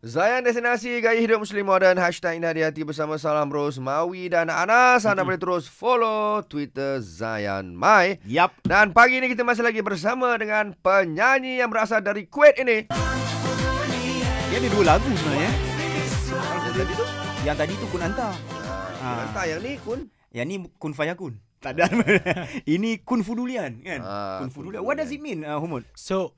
Zayan Destinasi Gaya Hidup Muslim Modern Hashtag Indah di Hati Bersama Salam Ros Mawi dan Anas Anda boleh terus follow Twitter Zayan Mai Yap. Dan pagi ini kita masih lagi bersama dengan penyanyi yang berasal dari Kuwait ini Dia ada dua lagu sebenarnya. Yang tadi tu Yang tadi tu Kun Anta. ah. Entah yang ni Kun Yang ni Kun Fayakun. Tak ada. Ini Kun Fudulian kan? Ah, kun Fudulian. What does it mean, uh, Humud? So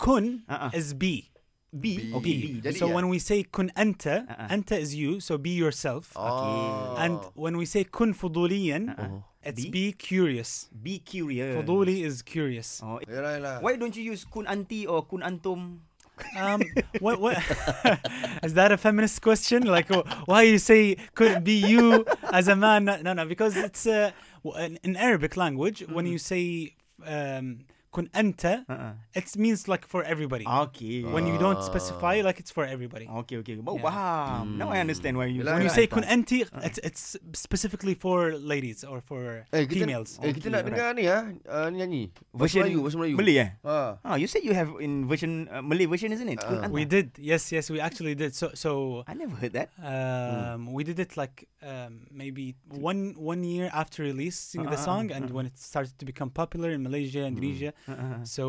kun Uh-uh. is be. B. B. Okay, B. Jadi so ya? when we say kun anta, Uh-uh. anta is you, so be yourself. oh. And when we say kun fuduliyan, Uh-uh. it's Be? be curious. Be curious. Fuduli is curious. Oh, Yalah, yalah. why don't you use Kun Anti or Kun Antum? Um, what, what is that a feminist question? Like, why you say could be you as a man? No, no, because it's uh, in, in Arabic language when you say um, kun anta, Uh-uh. it means like for everybody. Okay. When you don't specify, like it's for everybody. Okay, okay. Oh, Yeah. faham. Now I understand why you When you say kun anti, it's it's specifically for ladies or for Eh, kita, females. eh, kita Okay, nak alright. dengar ni ya, uh, nyanyi. Version Melayu, version Melayu. Malay eh? Ha. Ah, you said you have in version uh, Malay version, isn't it? Kun Uh, Anta. We did, yes, yes, we actually did. So, so I never heard that. um, we did it like um, maybe one one year after releasing the Uh-uh, song, uh-uh, and uh-uh. when it started to become popular in Malaysia, and Indonesia. Uh-uh. So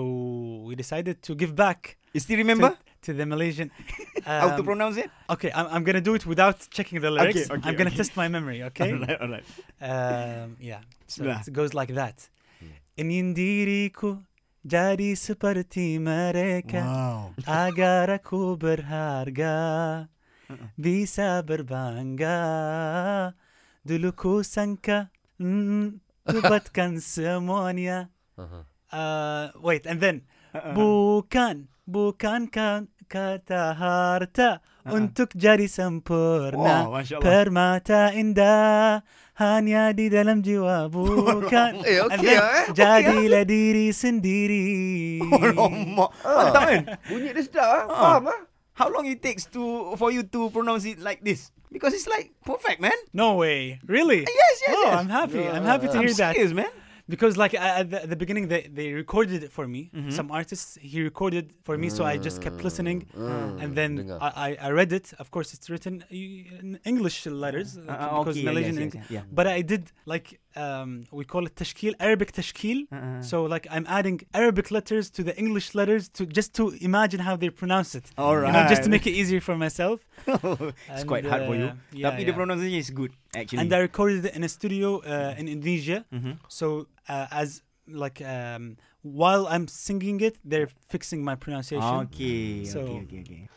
we decided to give back You still remember to the Malaysian. how to Um, pronounce it? Okay, I'm, I'm gonna do it without checking the lyrics. okay, I'm gonna okay. test my memory. Okay. alright, alright. um, yeah. So Bismillah. it goes like that. Ingin diriku jadi seperti mereka Wow. agar aku berharga bisa berbangga dulu ku sangka mm, semuanya Aha. Uh, wait and then Uh-uh. bukan bukan kan kata harta untuk jadi sempurna Wow, permata indah hanya di dalam jiwa bukan Eh, And okey then, lah, eh. jadilah diri sendiri Alamak. Ah. Mantap kan? Bunyi dia sedap ah. Ah. Faham ah? How long it takes to for you to pronounce it like this? Because it's like perfect, man. no way really Yes, yes, oh yes. i'm happy No, i'm happy to I'm hear that serious, man. Because like uh, at the, at the beginning they, they recorded it for me Mhm. some artists he recorded for me so i just kept listening Hmm, and then dengar. I, I I read it of course it's written uh, in english letters uh, Uh, because okay, yeah, malaysian yes, Eng- yes, yeah. but i did like um, we call it tashkil arabic tashkil Uh-uh. so like i'm adding arabic letters to the english letters to just to imagine how they pronounce it All you know, just to make it easier for myself it's And, quite hard for you. uh, yeah, Tapi the yeah. pronunciation is good, actually. and i recorded it in a studio uh, in indonesia Mhm. So uh, as like um, while I'm singing it, they're fixing my pronunciation. Okay, So- okay, okay, okay.